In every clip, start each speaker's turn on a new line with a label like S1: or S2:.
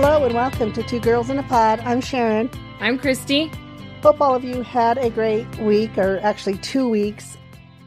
S1: Hello and welcome to Two Girls in a Pod. I'm Sharon.
S2: I'm Christy.
S1: Hope all of you had a great week, or actually two weeks.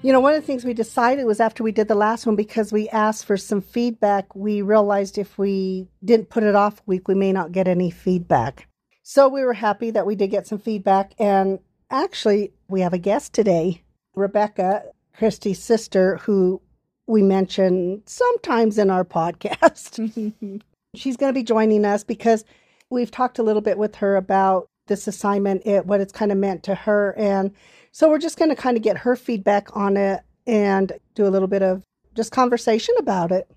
S1: You know, one of the things we decided was after we did the last one, because we asked for some feedback, we realized if we didn't put it off a week, we may not get any feedback. So we were happy that we did get some feedback. And actually, we have a guest today, Rebecca, Christy's sister, who we mention sometimes in our podcast. She's going to be joining us because we've talked a little bit with her about this assignment, it, what it's kind of meant to her. And so we're just going to kind of get her feedback on it and do a little bit of just conversation about it.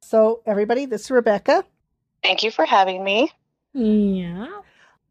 S1: So, everybody, this is Rebecca.
S3: Thank you for having me.
S2: Yeah.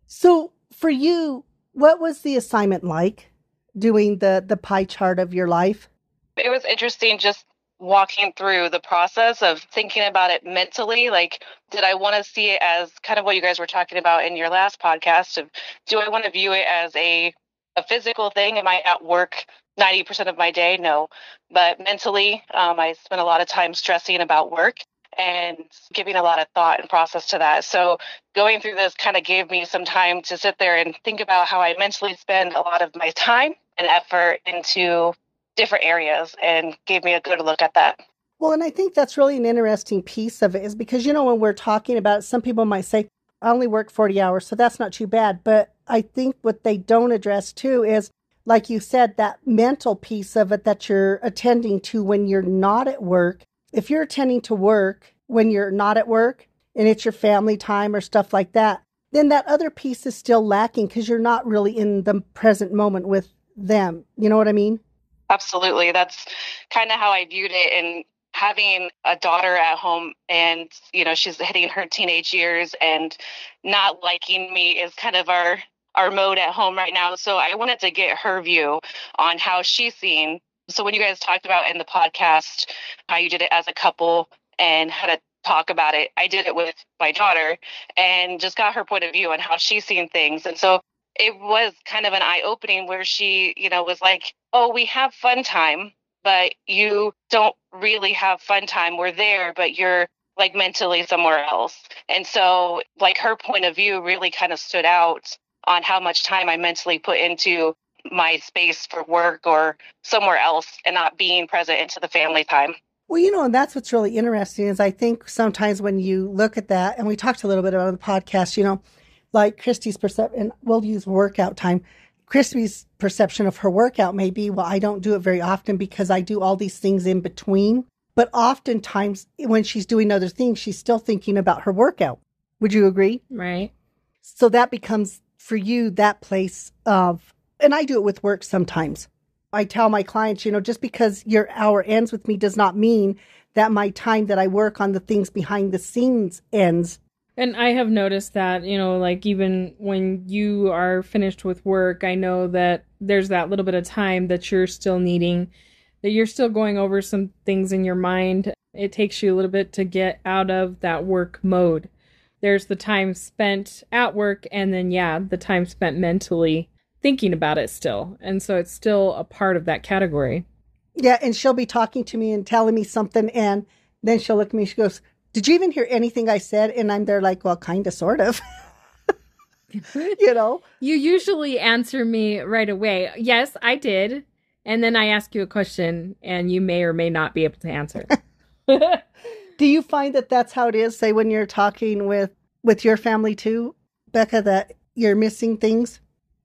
S1: So, for you, what was the assignment like doing the the pie chart of your life?
S3: It was interesting just walking through the process of thinking about it mentally like did i want to see it as kind of what you guys were talking about in your last podcast of do i want to view it as a a physical thing? Am i at work 90% of my day? No. But mentally um, i spent a lot of time stressing about work and giving a lot of thought and process to that. So going through this kind of gave me some time to sit there and think about how i mentally spend a lot of my time and effort into different areas and gave me a good look at that.
S1: Well, and I think that's really an interesting piece of it is because, you know, when we're talking about some people might say, I only work 40 hours, so that's not too bad. But I think what they don't address too is, like you said, that mental piece of it that you're attending to when you're not at work. If you're attending to work when you're not at work and it's your family time or stuff like that, then that other piece is still lacking because you're not really in the present moment with them. You know what I mean?
S3: Absolutely. That's kind of how I viewed it. And having a daughter at home and, you know, she's hitting her teenage years and not liking me is kind of our our mode at home right now. So I wanted to get her view on how she's seeing. So when you guys talked about in the podcast how you did it as a couple and how to talk about it, I did it with my daughter and just got her point of view on how she's seeing things. And so it was kind of an eye opening where she, you know, was like, oh, we have fun time, but you don't really have fun time. We're there, but you're like mentally somewhere else. And so, like, her point of view really kind of stood out on how much time I mentally put into my space for work or somewhere else and not being present into the family time.
S1: Well, you know, and that's what's really interesting is I think sometimes when you look at that, and we talked a little bit about the podcast, you know, like Christy's perception, and we'll use workout time. Christy's perception of her workout may be, well, I don't do it very often because I do all these things in between. But oftentimes, when she's doing other things, she's still thinking about her workout. Would you agree?
S2: Right.
S1: So that becomes for you that place of, and I do it with work sometimes. I tell my clients, you know, just because your hour ends with me does not mean that my time that I work on the things behind the scenes ends
S2: and I have noticed that, you know, like even when you are finished with work, I know that there's that little bit of time that you're still needing, that you're still going over some things in your mind. It takes you a little bit to get out of that work mode. There's the time spent at work, and then, yeah, the time spent mentally thinking about it still. And so it's still a part of that category.
S1: Yeah. And she'll be talking to me and telling me something, and then she'll look at me, she goes, did you even hear anything I said? And I'm there like, well, kind of, sort of. you know?
S2: You usually answer me right away. Yes, I did. And then I ask you a question and you may or may not be able to answer.
S1: Do you find that that's how it is, say, when you're talking with with your family too, Becca, that you're missing things?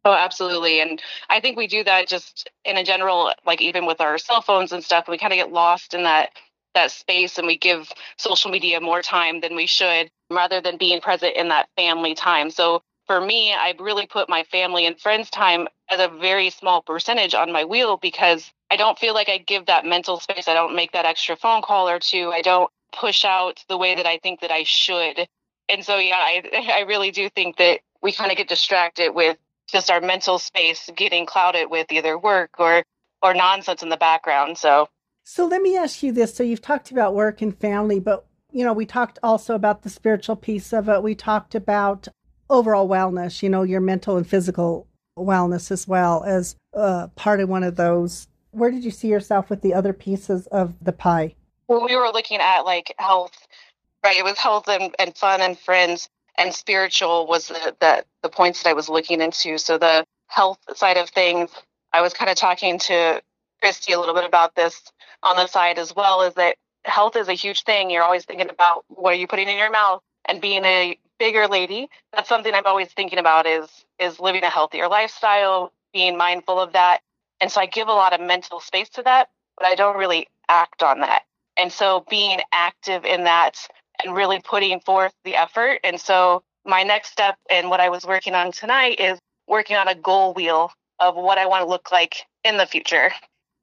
S3: Oh, absolutely. And I think we do that just in a general, like even with our cell phones and stuff, we kind of get lost in that that space and we give social media more time than we should rather than being present in that family time. So for me, I really put my family and friends time as a very small percentage on my wheel because I don't feel like I give that mental space. I don't make that extra phone call or two. I don't push out the way that I think that I should. And so, yeah, I, I really do think that we kind of get distracted with just our mental space getting clouded with either work or or nonsense in the background. So
S1: so let me ask you this. So you've talked about work and family, but you know, we talked also about the spiritual piece of it. We talked about overall wellness, you know, your mental and physical wellness as well as uh, part of one of those. Where did you see yourself with the other pieces of the pie?
S3: Well, we were looking at like health, right? It was health and, and fun and friends. and spiritual was the, the, the points that I was looking into. So the health side of things, I was kind of talking to Christy a little bit about this on the side as well, is that health is a huge thing. You're always thinking about what are you putting in your mouth and being a bigger lady. That's something I'm always thinking about is is living a healthier lifestyle, being mindful of that. And so I give a lot of mental space to that, but I don't really act on that. And so being active in that and really putting forth the effort. And so my next step and what I was working on tonight is working on a goal wheel of what I want to look like in the future.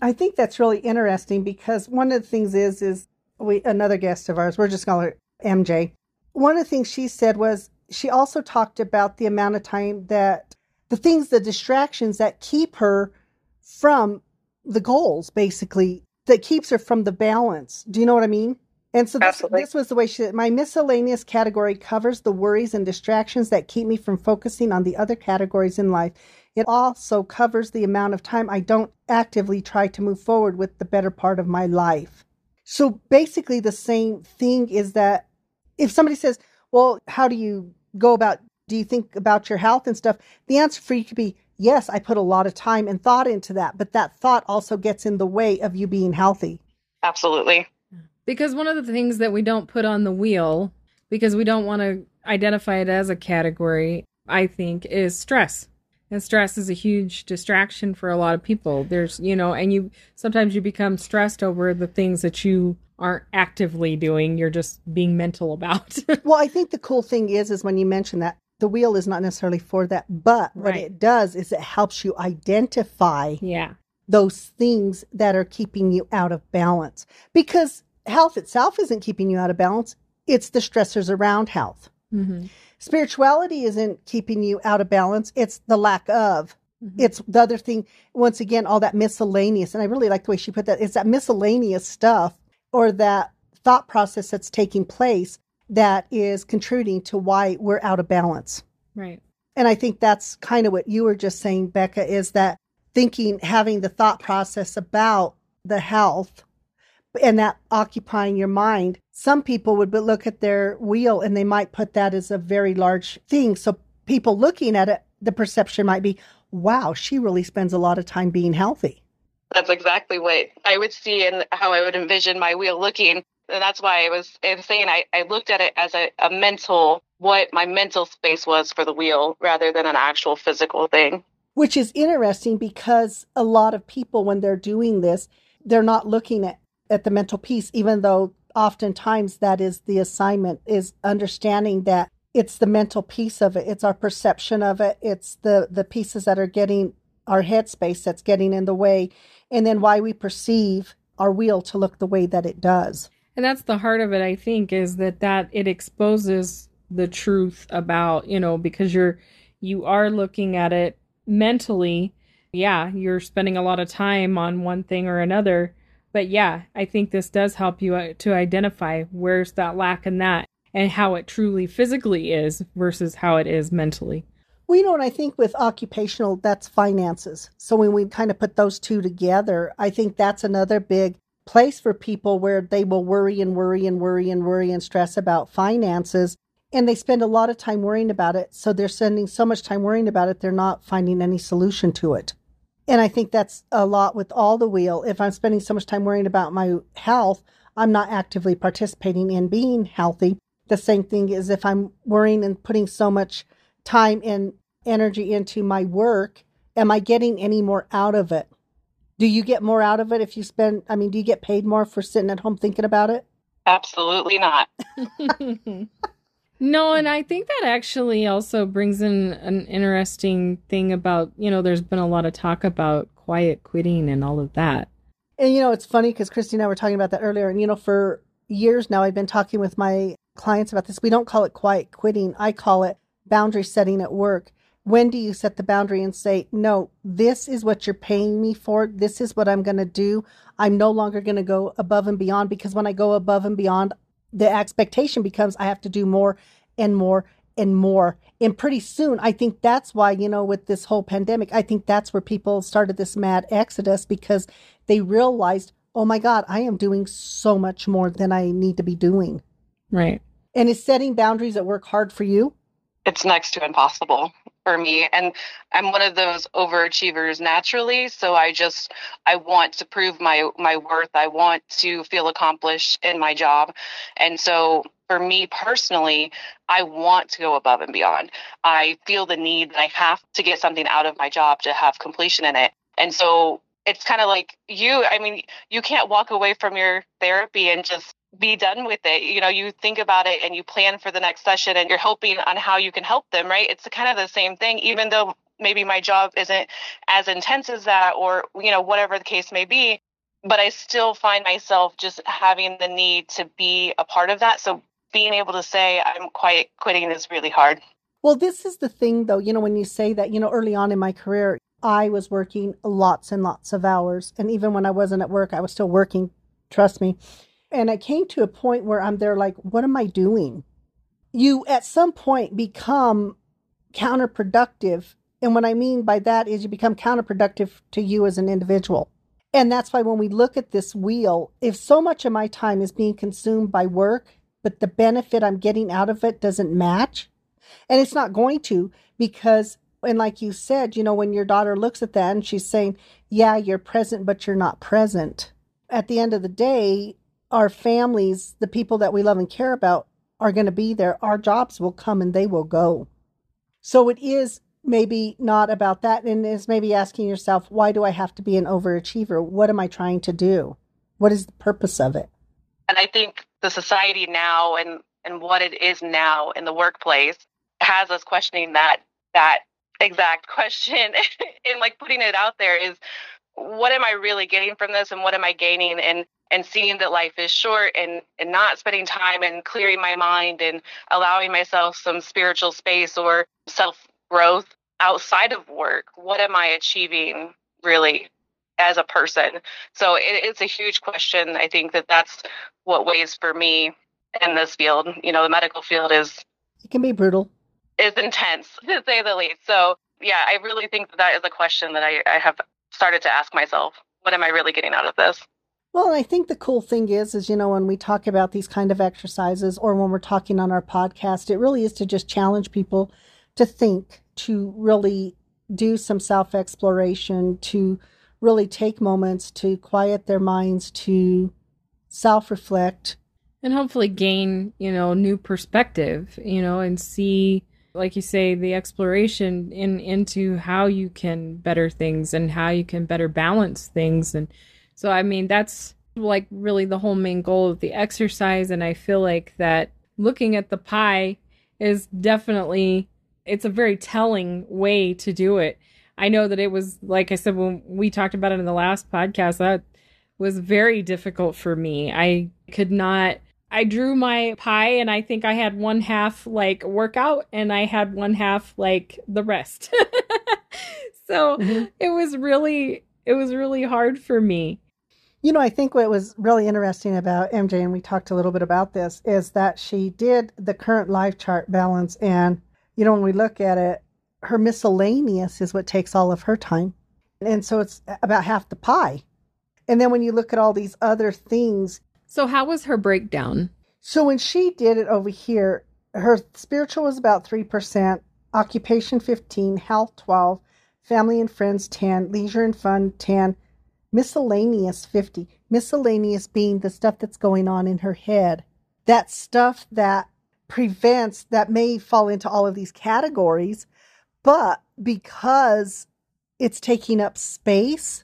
S1: I think that's really interesting because one of the things is is we another guest of ours, we're just calling her MJ. One of the things she said was she also talked about the amount of time that the things, the distractions that keep her from the goals, basically, that keeps her from the balance. Do you know what I mean? And so this, this, was the way she said, my miscellaneous category covers the worries and distractions that keep me from focusing on the other categories in life. It also covers the amount of time I don't actively try to move forward with the better part of my life. So basically, the same thing is that if somebody says, Well, how do you go about, do you think about your health and stuff? The answer for you could be, Yes, I put a lot of time and thought into that, but that thought also gets in the way of you being healthy.
S3: Absolutely.
S2: Because one of the things that we don't put on the wheel, because we don't want to identify it as a category, I think, is stress. And stress is a huge distraction for a lot of people. There's, you know, and you sometimes you become stressed over the things that you aren't actively doing. You're just being mental about.
S1: well, I think the cool thing is, is when you mention that the wheel is not necessarily for that, but right. what it does is it helps you identify
S2: yeah.
S1: those things that are keeping you out of balance. Because health itself isn't keeping you out of balance, it's the stressors around health. Mm-hmm. Spirituality isn't keeping you out of balance, it's the lack of. Mm-hmm. It's the other thing, once again, all that miscellaneous. And I really like the way she put that. It's that miscellaneous stuff or that thought process that's taking place that is contributing to why we're out of balance.
S2: Right.
S1: And I think that's kind of what you were just saying, Becca, is that thinking, having the thought process about the health and that occupying your mind. Some people would look at their wheel and they might put that as a very large thing. So people looking at it, the perception might be, wow, she really spends a lot of time being healthy.
S3: That's exactly what I would see and how I would envision my wheel looking. And that's why I was, saying I, I looked at it as a, a mental, what my mental space was for the wheel rather than an actual physical thing.
S1: Which is interesting because a lot of people, when they're doing this, they're not looking at at the mental piece, even though oftentimes that is the assignment, is understanding that it's the mental piece of it. It's our perception of it. It's the, the pieces that are getting our headspace that's getting in the way. And then why we perceive our wheel to look the way that it does.
S2: And that's the heart of it, I think, is that that it exposes the truth about, you know, because you're you are looking at it mentally. Yeah, you're spending a lot of time on one thing or another, but yeah, I think this does help you uh, to identify where's that lack in that and how it truly physically is versus how it is mentally.
S1: Well, you know, and I think with occupational, that's finances. So when we kind of put those two together, I think that's another big place for people where they will worry and worry and worry and worry and stress about finances. And they spend a lot of time worrying about it. So they're spending so much time worrying about it, they're not finding any solution to it. And I think that's a lot with all the wheel. If I'm spending so much time worrying about my health, I'm not actively participating in being healthy. The same thing is if I'm worrying and putting so much time and energy into my work, am I getting any more out of it? Do you get more out of it if you spend, I mean, do you get paid more for sitting at home thinking about it?
S3: Absolutely not.
S2: No, and I think that actually also brings in an interesting thing about, you know, there's been a lot of talk about quiet quitting and all of that.
S1: And, you know, it's funny because Christy and I were talking about that earlier. And, you know, for years now, I've been talking with my clients about this. We don't call it quiet quitting, I call it boundary setting at work. When do you set the boundary and say, no, this is what you're paying me for? This is what I'm going to do. I'm no longer going to go above and beyond because when I go above and beyond, the expectation becomes I have to do more and more and more. And pretty soon, I think that's why, you know, with this whole pandemic, I think that's where people started this mad exodus because they realized, oh my God, I am doing so much more than I need to be doing.
S2: Right.
S1: And is setting boundaries at work hard for you?
S3: it's next to impossible for me and i'm one of those overachievers naturally so i just i want to prove my my worth. I want to feel accomplished in my job and so for me personally i want to go above and beyond. I feel the need that i have to get something out of my job to have completion in it and so it's kind of like you i mean you can't walk away from your therapy and just be done with it. You know, you think about it and you plan for the next session and you're hoping on how you can help them, right? It's kind of the same thing, even though maybe my job isn't as intense as that or, you know, whatever the case may be. But I still find myself just having the need to be a part of that. So being able to say I'm quiet quitting is really hard.
S1: Well, this is the thing though, you know, when you say that, you know, early on in my career, I was working lots and lots of hours. And even when I wasn't at work, I was still working, trust me. And I came to a point where I'm there like, what am I doing? You at some point become counterproductive. And what I mean by that is you become counterproductive to you as an individual. And that's why when we look at this wheel, if so much of my time is being consumed by work, but the benefit I'm getting out of it doesn't match, and it's not going to because, and like you said, you know, when your daughter looks at that and she's saying, Yeah, you're present, but you're not present. At the end of the day, our families, the people that we love and care about, are going to be there. Our jobs will come and they will go. So it is maybe not about that. And is maybe asking yourself, why do I have to be an overachiever? What am I trying to do? What is the purpose of it?
S3: And I think the society now and, and what it is now in the workplace has us questioning that that exact question and like putting it out there is what am I really getting from this and what am I gaining? And and seeing that life is short and, and not spending time and clearing my mind and allowing myself some spiritual space or self growth outside of work. What am I achieving really as a person? So it, it's a huge question. I think that that's what weighs for me in this field. You know, the medical field is
S1: it can be brutal.
S3: Is intense to say the least. So yeah, I really think that, that is a question that I, I have started to ask myself. What am I really getting out of this?
S1: Well, I think the cool thing is, is, you know, when we talk about these kind of exercises or when we're talking on our podcast, it really is to just challenge people to think, to really do some self exploration, to really take moments to quiet their minds, to self reflect.
S2: And hopefully gain, you know, new perspective, you know, and see, like you say, the exploration in into how you can better things and how you can better balance things and so, I mean, that's like really the whole main goal of the exercise. And I feel like that looking at the pie is definitely, it's a very telling way to do it. I know that it was, like I said, when we talked about it in the last podcast, that was very difficult for me. I could not. I drew my pie and I think I had one half like workout and I had one half like the rest. so mm-hmm. it was really it was really hard for me.
S1: You know, I think what was really interesting about MJ, and we talked a little bit about this, is that she did the current life chart balance. And, you know, when we look at it, her miscellaneous is what takes all of her time. And so it's about half the pie. And then when you look at all these other things.
S2: So, how was her breakdown?
S1: So, when she did it over here, her spiritual was about 3%, occupation 15, health 12, family and friends 10, leisure and fun 10, miscellaneous 50 miscellaneous being the stuff that's going on in her head that stuff that prevents that may fall into all of these categories but because it's taking up space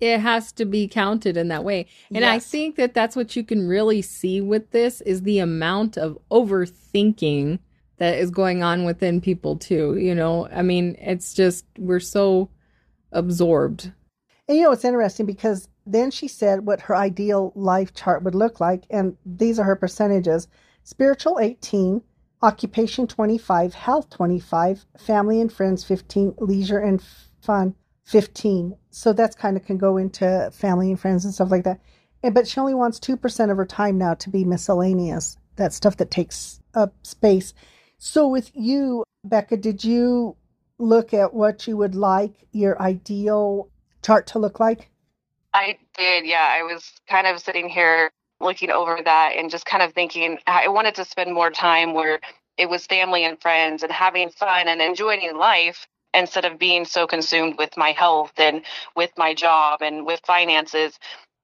S2: it has to be counted in that way. And yes. i think that that's what you can really see with this is the amount of overthinking that is going on within people too you know? I mean it's just we're so absorbed.
S1: And you know, it's interesting because then she said what her ideal life chart would look like. And these are her percentages. Spiritual 18, occupation 25, health 25, family and friends 15, leisure and fun 15. So that's kind of can go into family and friends and stuff like that. And, but she only wants 2% of her time now to be miscellaneous, that stuff that takes up space. So with you, Becca, did you look at what you would like your ideal chart to look like?
S3: I did, yeah. I was kind of sitting here looking over that and just kind of thinking I wanted to spend more time where it was family and friends and having fun and enjoying life instead of being so consumed with my health and with my job and with finances.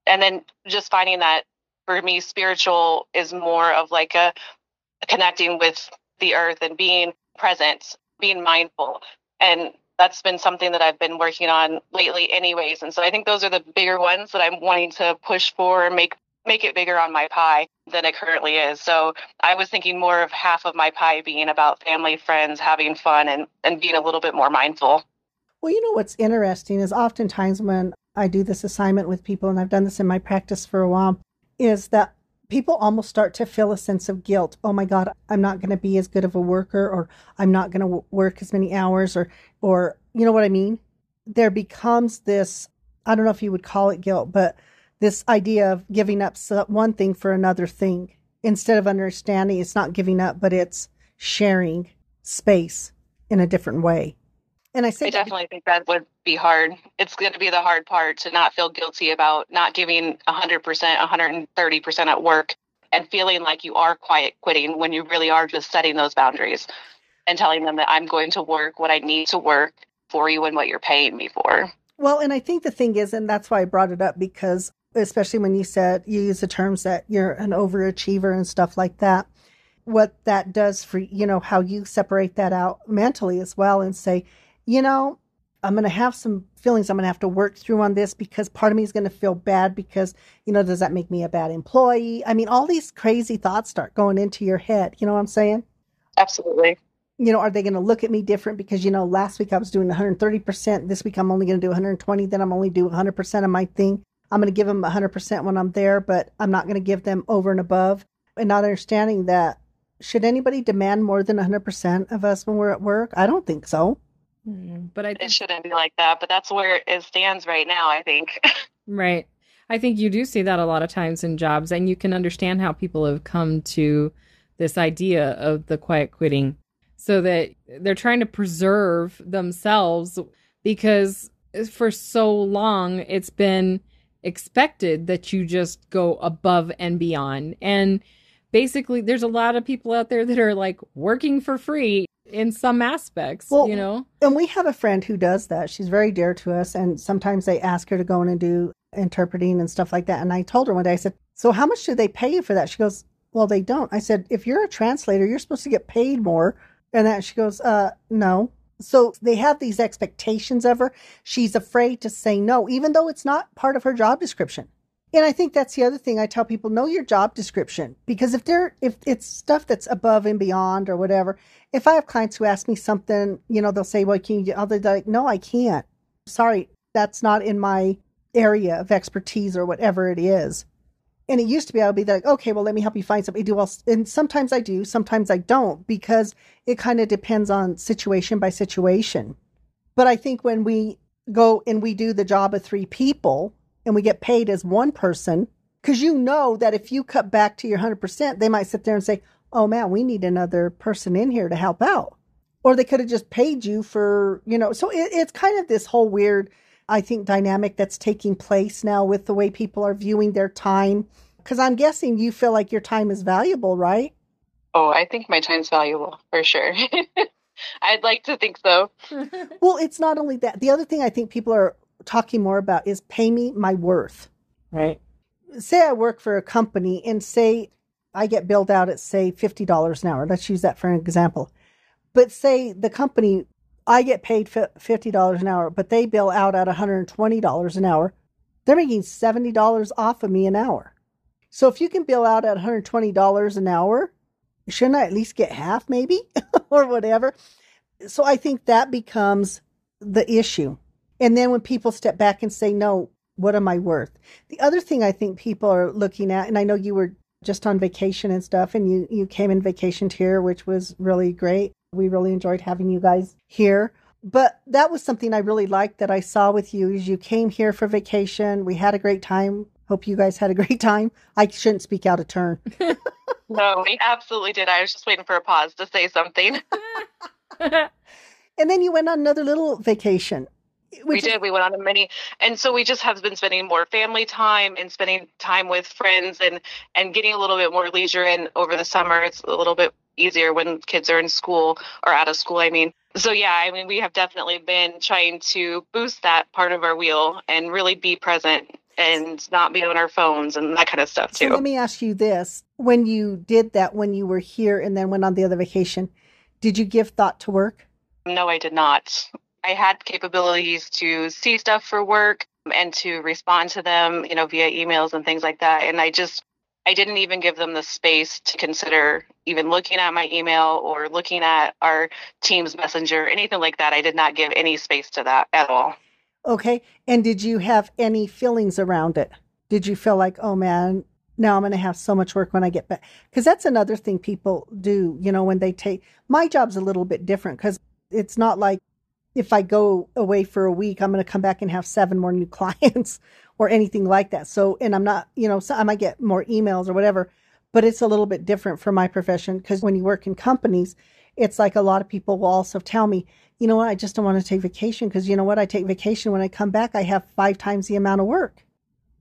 S3: And then just finding that for me, spiritual is more of like a connecting with the earth and being present, being mindful. And that's been something that I've been working on lately anyways. And so I think those are the bigger ones that I'm wanting to push for and make make it bigger on my pie than it currently is. So I was thinking more of half of my pie being about family, friends, having fun and, and being a little bit more mindful.
S1: Well, you know what's interesting is oftentimes when I do this assignment with people, and I've done this in my practice for a while, is that people almost start to feel a sense of guilt. Oh my God, I'm not going to be as good of a worker, or I'm not going to w- work as many hours, or, or, you know what I mean? There becomes this, I don't know if you would call it guilt, but this idea of giving up one thing for another thing instead of understanding it's not giving up, but it's sharing space in a different way.
S3: And I say I definitely think that would be hard. It's going to be the hard part to not feel guilty about not giving 100%, 130% at work and feeling like you are quiet quitting when you really are just setting those boundaries and telling them that I'm going to work what I need to work for you and what you're paying me for.
S1: Well, and I think the thing is, and that's why I brought it up because especially when you said you use the terms that you're an overachiever and stuff like that what that does for you know how you separate that out mentally as well and say you know, I'm going to have some feelings I'm going to have to work through on this because part of me is going to feel bad because, you know, does that make me a bad employee? I mean, all these crazy thoughts start going into your head. You know what I'm saying?
S3: Absolutely.
S1: You know, are they going to look at me different because, you know, last week I was doing 130%. This week I'm only going to do 120. Then I'm only do 100% of my thing. I'm going to give them 100% when I'm there, but I'm not going to give them over and above. And not understanding that should anybody demand more than 100% of us when we're at work? I don't think so.
S3: Mm, but I think, it shouldn't be like that. But that's where it stands right now. I think.
S2: right. I think you do see that a lot of times in jobs, and you can understand how people have come to this idea of the quiet quitting, so that they're trying to preserve themselves because for so long it's been expected that you just go above and beyond and basically there's a lot of people out there that are like working for free in some aspects, well, you know.
S1: And we have a friend who does that. She's very dear to us, and sometimes they ask her to go in and do interpreting and stuff like that. And I told her one day, I said, "So how much do they pay you for that?" She goes, "Well, they don't." I said, "If you're a translator, you're supposed to get paid more." And that she goes, "Uh, no." So they have these expectations of her. She's afraid to say no, even though it's not part of her job description. And I think that's the other thing I tell people know your job description because if they're if it's stuff that's above and beyond or whatever, if I have clients who ask me something, you know, they'll say, "Well, can you?" They're like, "No, I can't. Sorry, that's not in my area of expertise or whatever it is." And it used to be I would be like, "Okay, well, let me help you find something." Do well, and sometimes I do, sometimes I don't because it kind of depends on situation by situation. But I think when we go and we do the job of three people and we get paid as one person because you know that if you cut back to your 100%, they might sit there and say, oh man, we need another person in here to help out. Or they could have just paid you for, you know, so it, it's kind of this whole weird, I think, dynamic that's taking place now with the way people are viewing their time. Because I'm guessing you feel like your time is valuable, right?
S3: Oh, I think my time's valuable for sure. I'd like to think so.
S1: well, it's not only that. The other thing I think people are talking more about is pay me my worth.
S2: Right.
S1: Say I work for a company and say I get billed out at say $50 an hour. Let's use that for an example. But say the company I get paid $50 an hour, but they bill out at $120 an hour. They're making $70 off of me an hour. So if you can bill out at $120 an hour, shouldn't I at least get half maybe or whatever? So I think that becomes the issue. And then when people step back and say, no, what am I worth? The other thing I think people are looking at, and I know you were just on vacation and stuff, and you, you came and vacationed here, which was really great. We really enjoyed having you guys here. But that was something I really liked that I saw with you is you came here for vacation. We had a great time. Hope you guys had a great time. I shouldn't speak out of turn.
S3: no, we absolutely did. I was just waiting for a pause to say something.
S1: and then you went on another little vacation
S3: we did. We went on a mini, and so we just have been spending more family time and spending time with friends and and getting a little bit more leisure in over the summer. It's a little bit easier when kids are in school or out of school, I mean. So, yeah, I mean, we have definitely been trying to boost that part of our wheel and really be present and not be on our phones and that kind of stuff too.
S1: So let me ask you this. When you did that, when you were here and then went on the other vacation, did you give thought to work?
S3: No, I did not. I had capabilities to see stuff for work and to respond to them, you know, via emails and things like that. And I just, I didn't even give them the space to consider even looking at my email or looking at our team's messenger, anything like that. I did not give any space to that at all.
S1: Okay. And did you have any feelings around it? Did you feel like, oh man, now I'm going to have so much work when I get back? Because that's another thing people do, you know, when they take my job's a little bit different because it's not like if I go away for a week, I'm going to come back and have seven more new clients or anything like that. So, and I'm not, you know, so I might get more emails or whatever, but it's a little bit different for my profession because when you work in companies, it's like a lot of people will also tell me, you know what, I just don't want to take vacation because you know what, I take vacation when I come back, I have five times the amount of work.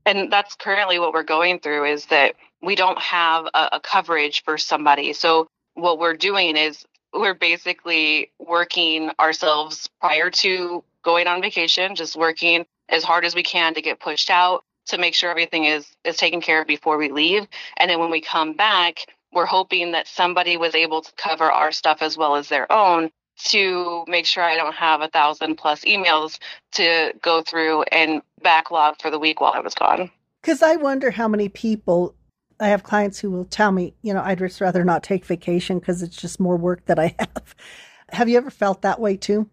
S3: And that's currently what we're going through is that we don't have a, a coverage for somebody. So what we're doing is we're basically working ourselves prior to going on vacation, just working as hard as we can to get pushed out to make sure everything is is taken care of before we leave. And then when we come back, we're hoping that somebody was able to cover our stuff as well as their own to make sure I don't have a thousand plus emails to go through and backlog for the week while I was gone.
S1: Because I wonder how many people I have clients who will tell me, you know, I'd just rather not take vacation because it's just more work that I have. Have you ever felt that way too?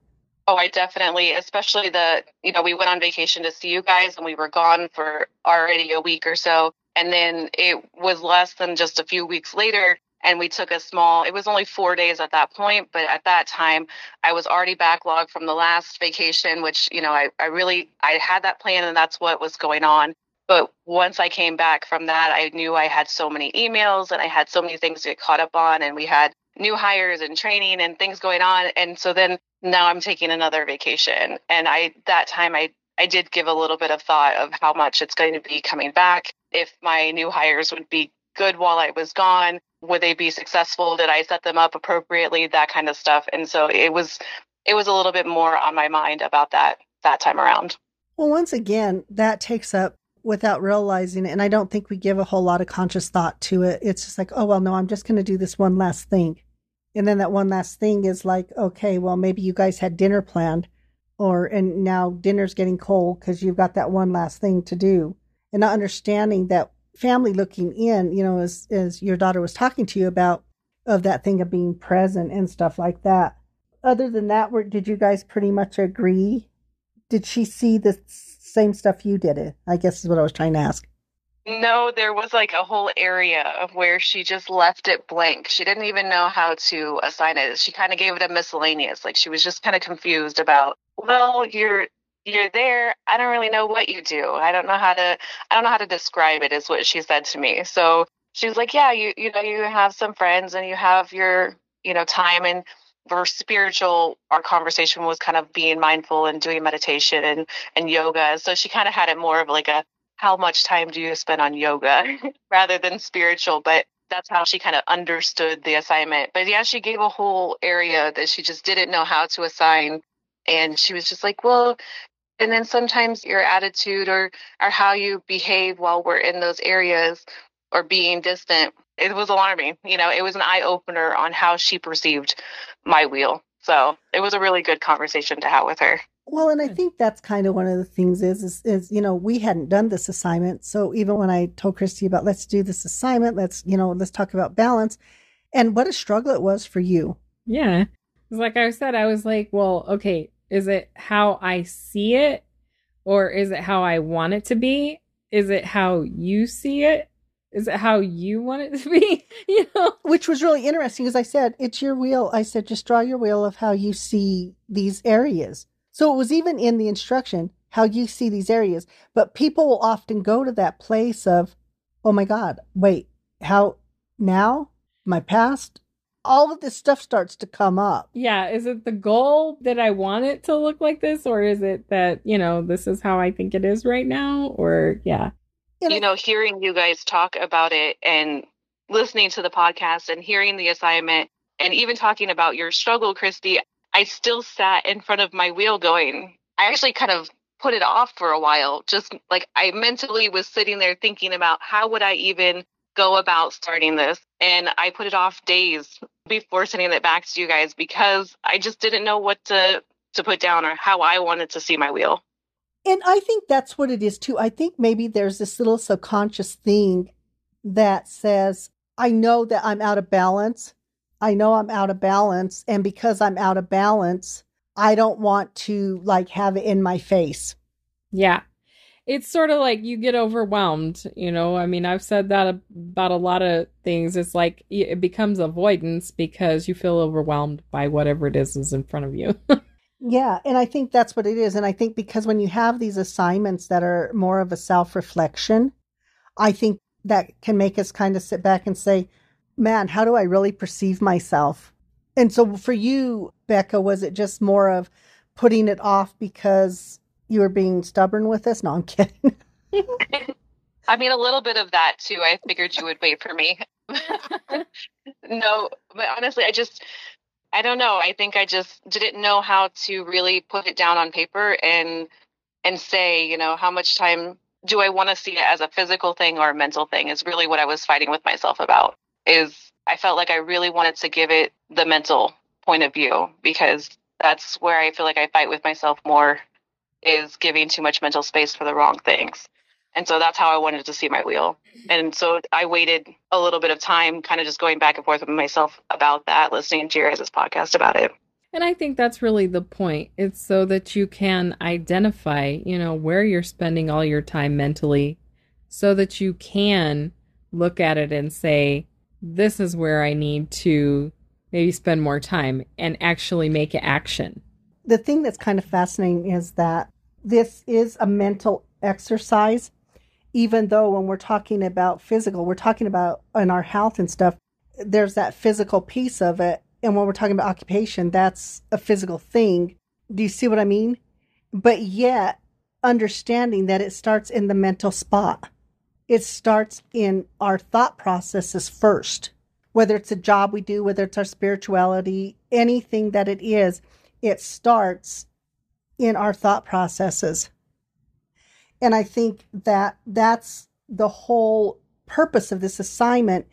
S3: Oh, I definitely, especially the, you know, we went on vacation to see you guys and we were gone for already a week or so. And then it was less than just a few weeks later and we took a small it was only four days at that point but at that time i was already backlogged from the last vacation which you know i, I really i had that plan and that's what was going on but once i came back from that i knew i had so many emails and i had so many things to get caught up on and we had new hires and training and things going on and so then now i'm taking another vacation and i that time i I did give a little bit of thought of how much it's going to be coming back, if my new hires would be good while I was gone? Would they be successful? Did I set them up appropriately? That kind of stuff. And so it was it was a little bit more on my mind about that that time around.
S1: Well, once again, that takes up without realizing it. And I don't think we give a whole lot of conscious thought to it. It's just like, oh, well, no, I'm just going to do this one last thing. And then that one last thing is like, okay, well, maybe you guys had dinner planned or, and now dinner's getting cold because you've got that one last thing to do. And not understanding that family looking in, you know, as as your daughter was talking to you about of that thing of being present and stuff like that. Other than that, were did you guys pretty much agree? Did she see the same stuff you did? It I guess is what I was trying to ask.
S3: No, there was like a whole area of where she just left it blank. She didn't even know how to assign it. She kind of gave it a miscellaneous. Like she was just kind of confused about, well, you're you're there. I don't really know what you do. I don't know how to I don't know how to describe it is what she said to me. So she was like, Yeah, you you know, you have some friends and you have your, you know, time and for spiritual our conversation was kind of being mindful and doing meditation and and yoga. So she kind of had it more of like a how much time do you spend on yoga rather than spiritual, but that's how she kind of understood the assignment. But yeah, she gave a whole area that she just didn't know how to assign and she was just like well and then sometimes your attitude or or how you behave while we're in those areas or being distant it was alarming you know it was an eye opener on how she perceived my wheel. So it was a really good conversation to have with her.
S1: Well and i hmm. think that's kind of one of the things is, is is you know we hadn't done this assignment. So even when i told christy about let's do this assignment. Let's you know let's talk about balance. And what a struggle it was for you.
S2: Yeah. Like i said i was like well okay is it how I see it? Or is it how I want it to be? Is it how you see it? Is it how you want it to be? you know?
S1: Which was really interesting because I said, it's your wheel. I said, just draw your wheel of how you see these areas. So it was even in the instruction how you see these areas. But people will often go to that place of, oh my God, wait, how now? My past? all of this stuff starts to come up.
S2: Yeah. Is it the goal that I want it to look like this? Or is it that, you know, this is how I think it is right now? Or, yeah.
S3: You know, hearing you guys talk about it and listening to the podcast and hearing the assignment and even talking about your struggle, Christy, I still sat in front of my wheel going, I actually kind of put it off for a while. Just like I mentally was sitting there thinking about how would I even go about starting this. And I put it off days before sending it back to you guys because I just didn't know what to to put down or how I wanted to see my wheel.
S1: And I think that's what it is too. I think maybe there's this little subconscious thing that says, I know that I'm out of balance. I know I'm out of balance. And because I'm out of balance, I don't want to like have it in my face.
S2: Yeah. It's sort of like you get overwhelmed, you know. I mean, I've said that about a lot of things. It's like it becomes avoidance because you feel overwhelmed by whatever it is is in front of you.
S1: yeah, and I think that's what it is. And I think because when you have these assignments that are more of a self reflection, I think that can make us kind of sit back and say, man, how do I really perceive myself? And so for you, Becca, was it just more of putting it off because you were being stubborn with us? No, I'm kidding.
S3: I mean, a little bit of that too. I figured you would wait for me. no, but honestly, I just, I don't know. I think I just didn't know how to really put it down on paper and and say, you know, how much time do I want to see it as a physical thing or a mental thing is really what I was fighting with myself about. Is I felt like I really wanted to give it the mental point of view because that's where I feel like I fight with myself more is giving too much mental space for the wrong things. And so that's how I wanted to see my wheel. And so I waited a little bit of time, kind of just going back and forth with myself about that, listening to your guys' podcast about it.
S2: And I think that's really the point. It's so that you can identify, you know, where you're spending all your time mentally so that you can look at it and say, this is where I need to maybe spend more time and actually make action.
S1: The thing that's kind of fascinating is that this is a mental exercise, even though when we're talking about physical, we're talking about in our health and stuff, there's that physical piece of it and when we're talking about occupation, that's a physical thing. Do you see what I mean? But yet, understanding that it starts in the mental spot, it starts in our thought processes first. Whether it's a job we do, whether it's our spirituality, anything that it is, it starts in our thought processes. And I think that that's the whole purpose of this assignment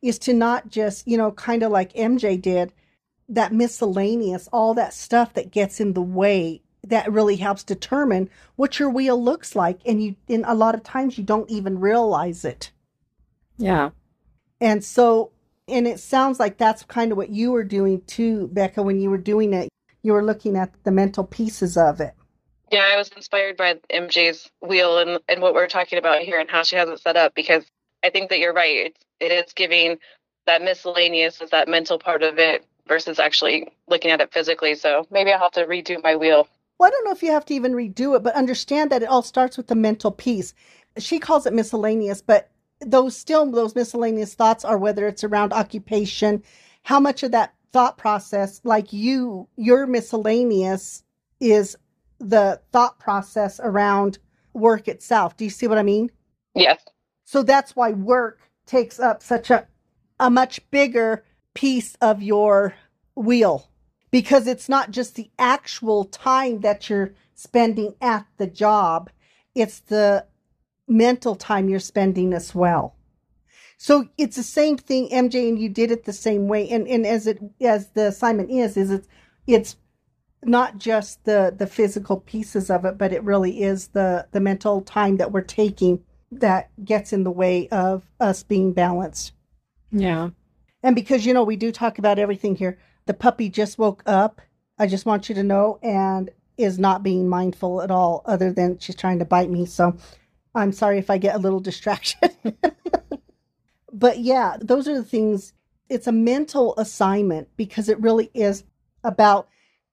S1: is to not just, you know, kind of like MJ did, that miscellaneous, all that stuff that gets in the way that really helps determine what your wheel looks like. And you, in a lot of times, you don't even realize it.
S2: Yeah.
S1: And so, and it sounds like that's kind of what you were doing too, Becca, when you were doing it. You were looking at the mental pieces of it.
S3: Yeah, I was inspired by MJ's wheel and, and what we're talking about here and how she has it set up because I think that you're right. It is giving that miscellaneous is that mental part of it versus actually looking at it physically. So maybe I'll have to redo my wheel.
S1: Well, I don't know if you have to even redo it, but understand that it all starts with the mental piece. She calls it miscellaneous, but those still those miscellaneous thoughts are whether it's around occupation, how much of that thought process, like you, your miscellaneous is the thought process around work itself. Do you see what I mean?
S3: Yes.
S1: So that's why work takes up such a a much bigger piece of your wheel because it's not just the actual time that you're spending at the job, it's the mental time you're spending as well. So it's the same thing, MJ, and you did it the same way. And, and as it as the assignment is, is it's it's not just the the physical pieces of it, but it really is the the mental time that we're taking that gets in the way of us being balanced.
S2: Yeah.
S1: And because, you know, we do talk about everything here, the puppy just woke up. I just want you to know and is not being mindful at all, other than she's trying to bite me. So I'm sorry if I get a little distraction. but yeah, those are the things. It's a mental assignment because it really is about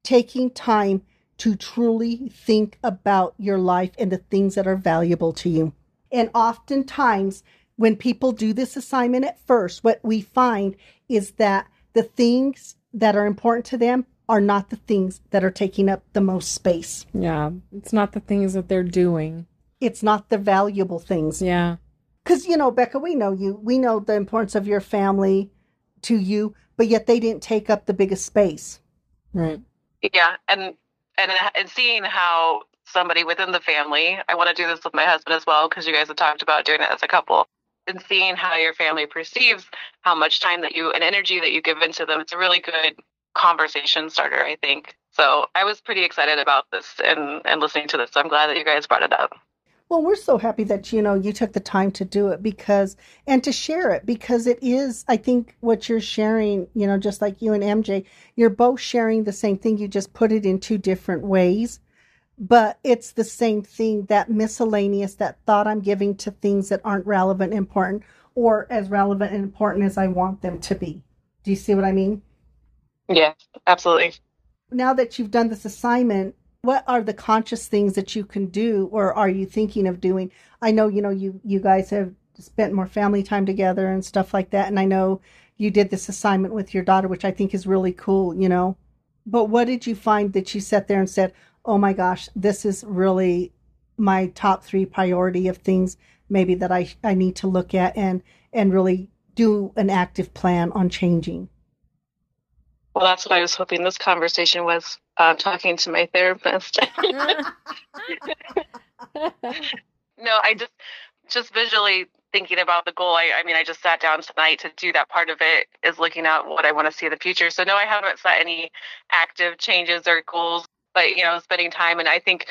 S1: taking time to truly think about your life and the things that are valuable to you. And oftentimes, when people do this assignment at first, what we find is that the things that are important to them are not the things that are taking up the most space.
S2: Yeah. It's not the things that they're doing.
S1: It's not the valuable things.
S2: Yeah.
S1: Because, you know, Becca, we know you. We know the importance of your family to you, but yet they didn't take up the biggest space.
S2: Right.
S3: Yeah. And, and, and seeing how somebody within the family, I want to do this with my husband as well, because you guys have talked about doing it as a couple and seeing how your family perceives how much time that you and energy that you give into them. It's a really good conversation starter, I think. So I was pretty excited about this and, and listening to this. So I'm glad that you guys brought it up.
S1: Well, we're so happy that you know you took the time to do it because and to share it because it is I think what you're sharing, you know, just like you and MJ, you're both sharing the same thing, you just put it in two different ways. But it's the same thing, that miscellaneous, that thought I'm giving to things that aren't relevant important or as relevant and important as I want them to be. Do you see what I mean?
S3: Yeah, absolutely.
S1: Now that you've done this assignment, what are the conscious things that you can do or are you thinking of doing? I know you know you you guys have spent more family time together and stuff like that and i know you did this assignment with your daughter which i think is really cool you know? But what did you find that you sat there and said oh my gosh this is really my top three priority of things maybe that i i need to look at and and really do an active plan on changing
S3: well, that's what I was hoping this conversation was uh, talking to my therapist. no, I just just visually thinking about the goal. I, I mean, I just sat down tonight to do that part of it is looking at what I want to see in the future. So no, I haven't set any active changes or goals, but you know, spending time and I think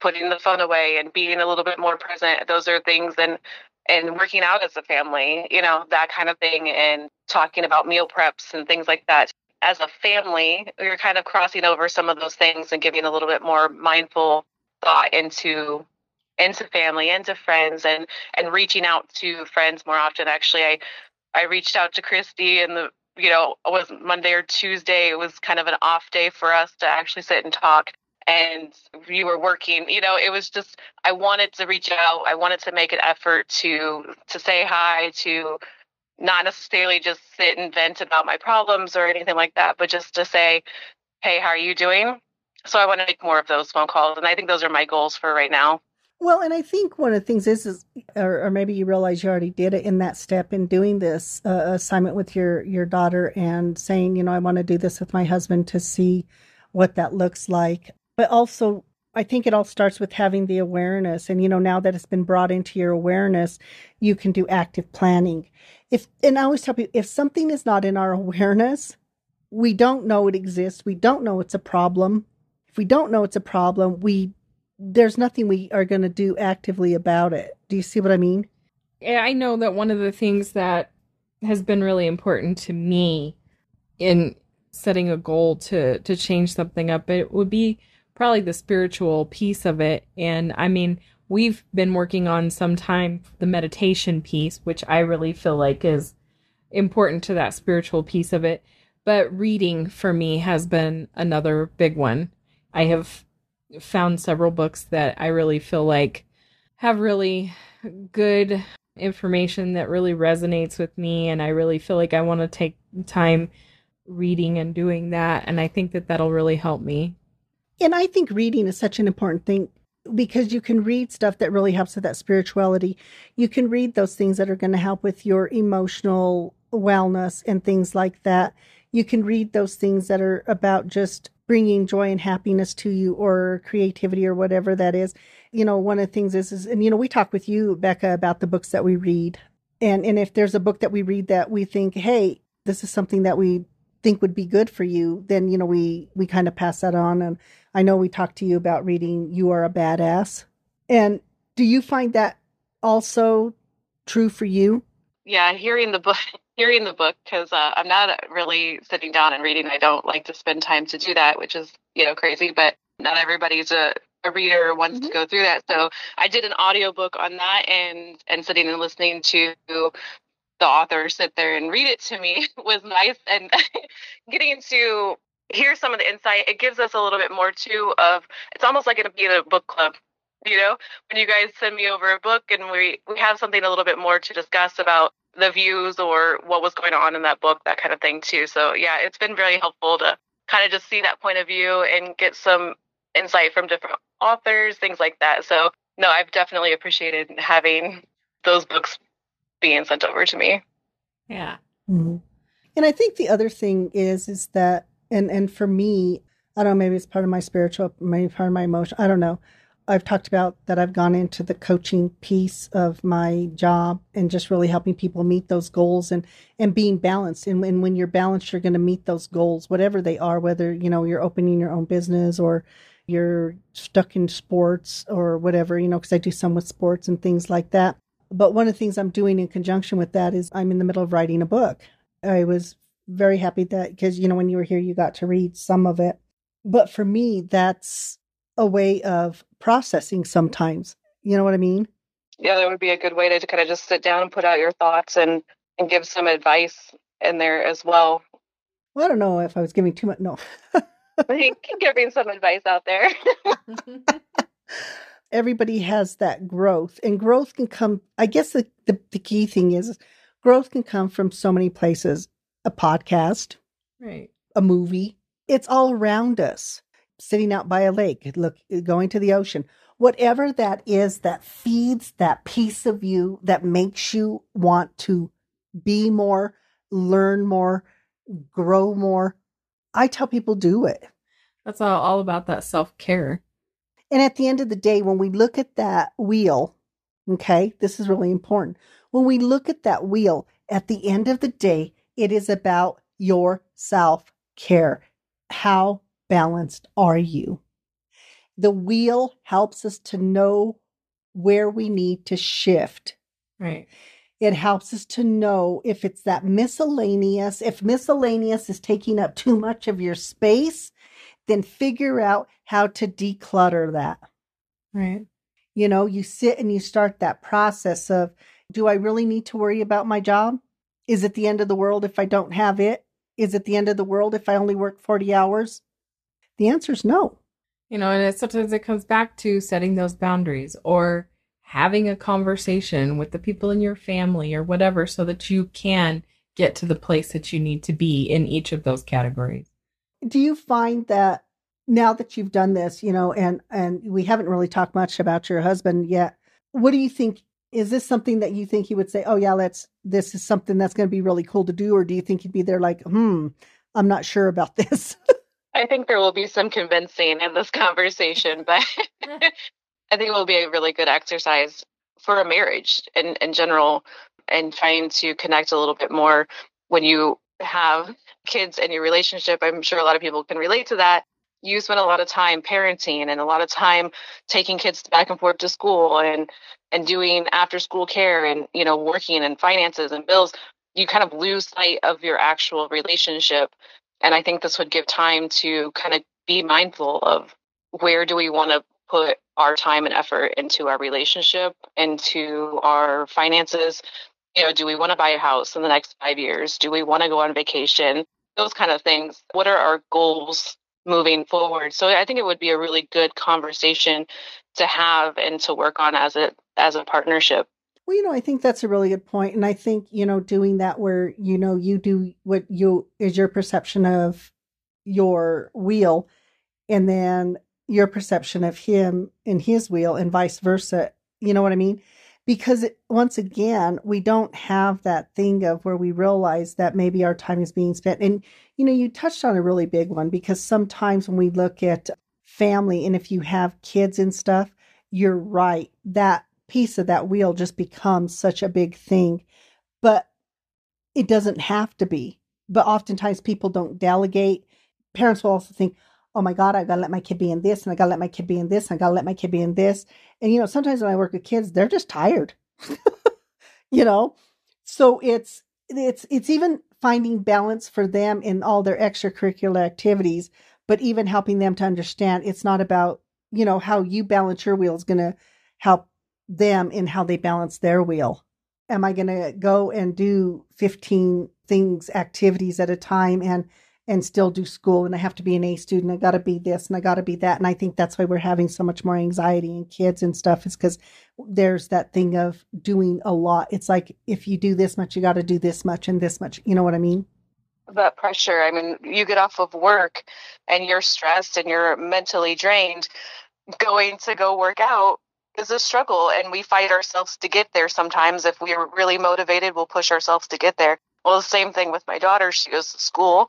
S3: putting the phone away and being a little bit more present. Those are things and and working out as a family, you know, that kind of thing, and talking about meal preps and things like that as a family, we're kind of crossing over some of those things and giving a little bit more mindful thought into into family, into friends, and and reaching out to friends more often. Actually, I I reached out to Christy and the you know it was Monday or Tuesday. It was kind of an off day for us to actually sit and talk. And we were working, you know, it was just I wanted to reach out. I wanted to make an effort to to say hi, to not necessarily just sit and vent about my problems or anything like that, but just to say, hey, how are you doing? So I want to make more of those phone calls. And I think those are my goals for right now.
S1: Well, and I think one of the things is, is or, or maybe you realize you already did it in that step in doing this uh, assignment with your your daughter and saying, you know, I want to do this with my husband to see what that looks like. But also, I think it all starts with having the awareness. And, you know, now that it's been brought into your awareness, you can do active planning if and I always tell people if something is not in our awareness, we don't know it exists. We don't know it's a problem. If we don't know it's a problem, we there's nothing we are going to do actively about it. Do you see what I mean?
S2: I know that one of the things that has been really important to me in setting a goal to to change something up it would be probably the spiritual piece of it and i mean we've been working on some time the meditation piece, which I really feel like is important to that spiritual piece of it. But reading for me has been another big one. I have found several books that I really feel like have really good information that really resonates with me and I really feel like I want to take time reading and doing that and I think that that'll really help me.
S1: And I think reading is such an important thing because you can read stuff that really helps with that spirituality. You can read those things that are going to help with your emotional wellness and things like that. You can read those things that are about just bringing joy and happiness to you or creativity or whatever that is. You know, one of the things is, is and you know, we talk with you, Becca, about the books that we read. And and if there's a book that we read that we think, hey, this is something that we think would be good for you, then you know we we kind of pass that on. And I know we talked to you about reading "You Are a Badass," and do you find that also true for you?
S3: Yeah, hearing the book, hearing the book, because uh, I'm not really sitting down and reading. I don't like to spend time to do that, which is you know crazy. But not everybody's a a reader wants mm-hmm. to go through that. So I did an audiobook on that and and sitting and listening to the author sit there and read it to me was nice and getting to hear some of the insight it gives us a little bit more too of it's almost like it being a book club you know? When you guys send me over a book and we we have something a little bit more to discuss about the views or what was going on in that book that kind of thing too. So yeah it's been very helpful to kind of just see that point of view and get some insight from different authors things like that. So no i've definitely appreciated having those books being sent over to me.
S2: Yeah.
S1: Mm-hmm. And I think the other thing is is that and and for me, I don't know, maybe it's part of my spiritual, maybe part of my emotion. I don't know. I've talked about that I've gone into the coaching piece of my job and just really helping people meet those goals and and being balanced. And, and when you're balanced, you're going to meet those goals, whatever they are, whether you know you're opening your own business or you're stuck in sports or whatever, you know, because I do some with sports and things like that. But one of the things I'm doing in conjunction with that is I'm in the middle of writing a book. I was very happy that because you know when you were here you got to read some of it. But for me that's a way of processing sometimes. You know what I mean?
S3: Yeah, that would be a good way to kind of just sit down and put out your thoughts and and give some advice in there as well.
S1: Well, I don't know if I was giving too much. No.
S3: I think giving some advice out there.
S1: Everybody has that growth, and growth can come. I guess the, the, the key thing is growth can come from so many places a podcast,
S2: right?
S1: A movie. It's all around us sitting out by a lake, look, going to the ocean, whatever that is that feeds that piece of you that makes you want to be more, learn more, grow more. I tell people do it.
S2: That's all, all about that self care.
S1: And at the end of the day, when we look at that wheel, okay, this is really important. When we look at that wheel, at the end of the day, it is about your self care. How balanced are you? The wheel helps us to know where we need to shift.
S2: Right.
S1: It helps us to know if it's that miscellaneous, if miscellaneous is taking up too much of your space, then figure out how to declutter that.
S2: Right.
S1: You know, you sit and you start that process of do I really need to worry about my job? Is it the end of the world if I don't have it? Is it the end of the world if I only work 40 hours? The answer is no.
S2: You know, and it, sometimes it comes back to setting those boundaries or having a conversation with the people in your family or whatever so that you can get to the place that you need to be in each of those categories.
S1: Do you find that now that you've done this, you know, and and we haven't really talked much about your husband yet, what do you think is this something that you think he would say, "Oh yeah, let's this is something that's going to be really cool to do," or do you think he'd be there like, "Hmm, I'm not sure about this"?
S3: I think there will be some convincing in this conversation, but I think it will be a really good exercise for a marriage in, in general and trying to connect a little bit more when you have kids in your relationship. I'm sure a lot of people can relate to that. You spend a lot of time parenting and a lot of time taking kids back and forth to school and and doing after school care and you know working and finances and bills. You kind of lose sight of your actual relationship and I think this would give time to kind of be mindful of where do we want to put our time and effort into our relationship, into our finances. You know, do we want to buy a house in the next five years? Do we want to go on vacation? Those kind of things. What are our goals moving forward? So I think it would be a really good conversation to have and to work on as a as a partnership.
S1: Well, you know, I think that's a really good point. And I think, you know, doing that where, you know, you do what you is your perception of your wheel and then your perception of him and his wheel and vice versa. You know what I mean? Because it, once again, we don't have that thing of where we realize that maybe our time is being spent. And, you know, you touched on a really big one because sometimes when we look at family and if you have kids and stuff, you're right. That piece of that wheel just becomes such a big thing. But it doesn't have to be. But oftentimes people don't delegate. Parents will also think, oh my God, I gotta let my kid be in this, and I gotta let my kid be in this, and I gotta let my kid be in this. And you know, sometimes when I work with kids, they're just tired. you know? So it's it's it's even finding balance for them in all their extracurricular activities, but even helping them to understand it's not about, you know, how you balance your wheel is gonna help them in how they balance their wheel. Am I to go and do 15 things, activities at a time and and still do school and I have to be an A student. I got to be this and I got to be that. And I think that's why we're having so much more anxiety in kids and stuff is because there's that thing of doing a lot. It's like if you do this much, you got to do this much and this much. You know what I mean?
S3: That pressure. I mean, you get off of work and you're stressed and you're mentally drained. Going to go work out is a struggle and we fight ourselves to get there sometimes if we're really motivated we'll push ourselves to get there well the same thing with my daughter she goes to school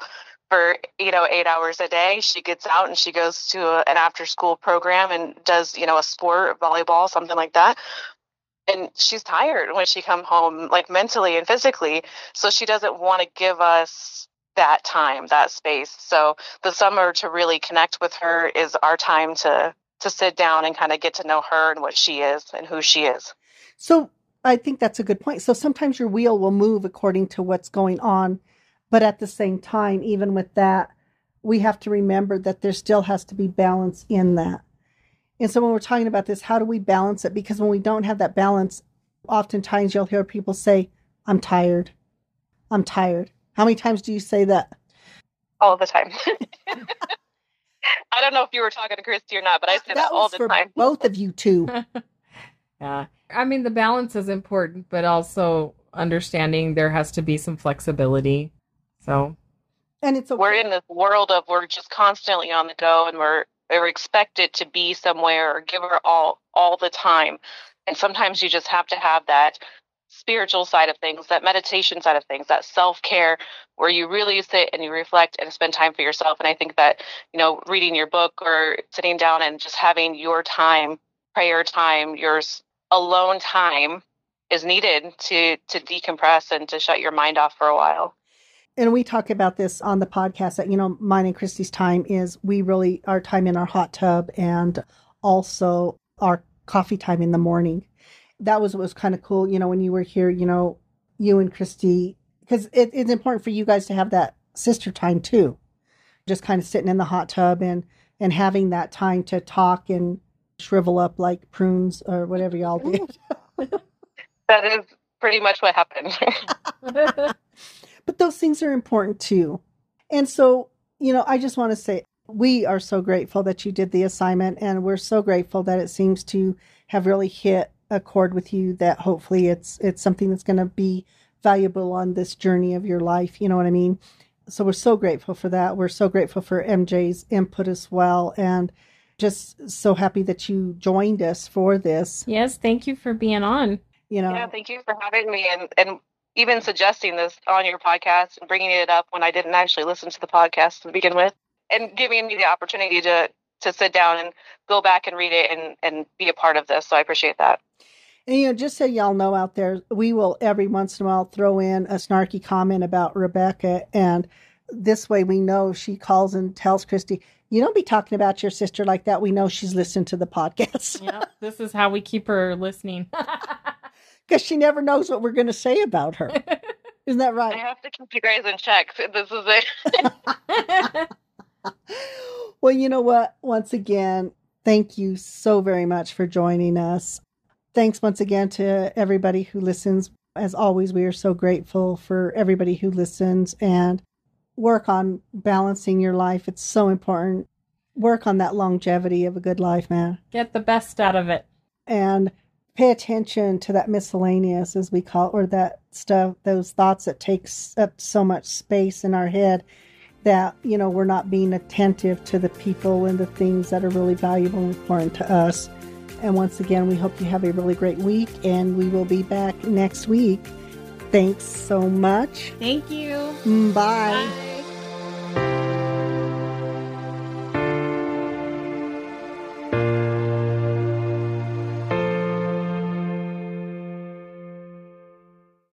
S3: for you know eight hours a day. She gets out and she goes to a, an after school program and does you know a sport volleyball something like that. And she's tired when she come home like mentally and physically. So she doesn't want to give us that time that space. So the summer to really connect with her is our time to to sit down and kind of get to know her and what she is and who she is.
S1: So i think that's a good point. So sometimes your wheel will move according to what's going on but at the same time even with that we have to remember that there still has to be balance in that and so when we're talking about this, how do we balance it? Because when we don't have that balance, oftentimes you'll hear people say, I'm tired. I'm tired. How many times do you say that?
S3: All the time. I don't know if you were talking to Christy or not, but I say that, that all the time.
S1: Both of you too.
S2: yeah. I mean, the balance is important, but also understanding there has to be some flexibility. So,
S1: and it's okay.
S3: we're in this world of we're just constantly on the go and we're or expect it to be somewhere or give her all all the time. And sometimes you just have to have that spiritual side of things that meditation side of things that self-care where you really sit and you reflect and spend time for yourself. And i think that you know reading your book or sitting down and just having your time prayer time your alone time is needed to to decompress and to shut your mind off for a while
S1: and we talk about this on the podcast that you know mine and christy's time is we really our time in our hot tub and also our coffee time in the morning. That was what was kind of cool you know when you were here you know you and christy because it, it's important for you guys to have that sister time too. Just kind of sitting in the hot tub and and having that time to talk and shrivel up like prunes or whatever y'all did
S3: that is pretty much what happened
S1: but those things are important too. And so, you know, I just want to say we are so grateful that you did the assignment and we're so grateful that it seems to have really hit a chord with you that hopefully it's it's something that's going to be valuable on this journey of your life, you know what I mean? So we're so grateful for that. We're so grateful for MJ's input as well and just so happy that you joined us for this.
S2: Yes, thank you for being on.
S1: You know.
S3: Yeah, thank you for having me and and even suggesting this on your podcast and bringing it up when I didn't actually listen to the podcast to begin with, and giving me the opportunity to to sit down and go back and read it and and be a part of this. So I appreciate that.
S1: And you know, just so y'all know out there, we will every once in a while throw in a snarky comment about Rebecca, and this way we know she calls and tells Christy, "You don't be talking about your sister like that." We know she's listened to the podcast.
S2: yeah, this is how we keep her listening.
S1: because she never knows what we're going to say about her. Isn't that right?
S3: I have to keep you guys in check. This is it.
S1: well, you know what? Once again, thank you so very much for joining us. Thanks once again to everybody who listens. As always, we are so grateful for everybody who listens and work on balancing your life. It's so important. Work on that longevity of a good life, man.
S2: Get the best out of it.
S1: And pay attention to that miscellaneous as we call it, or that stuff those thoughts that takes up so much space in our head that you know we're not being attentive to the people and the things that are really valuable and important to us and once again we hope you have a really great week and we will be back next week thanks so much
S2: thank you mm,
S1: bye. bye.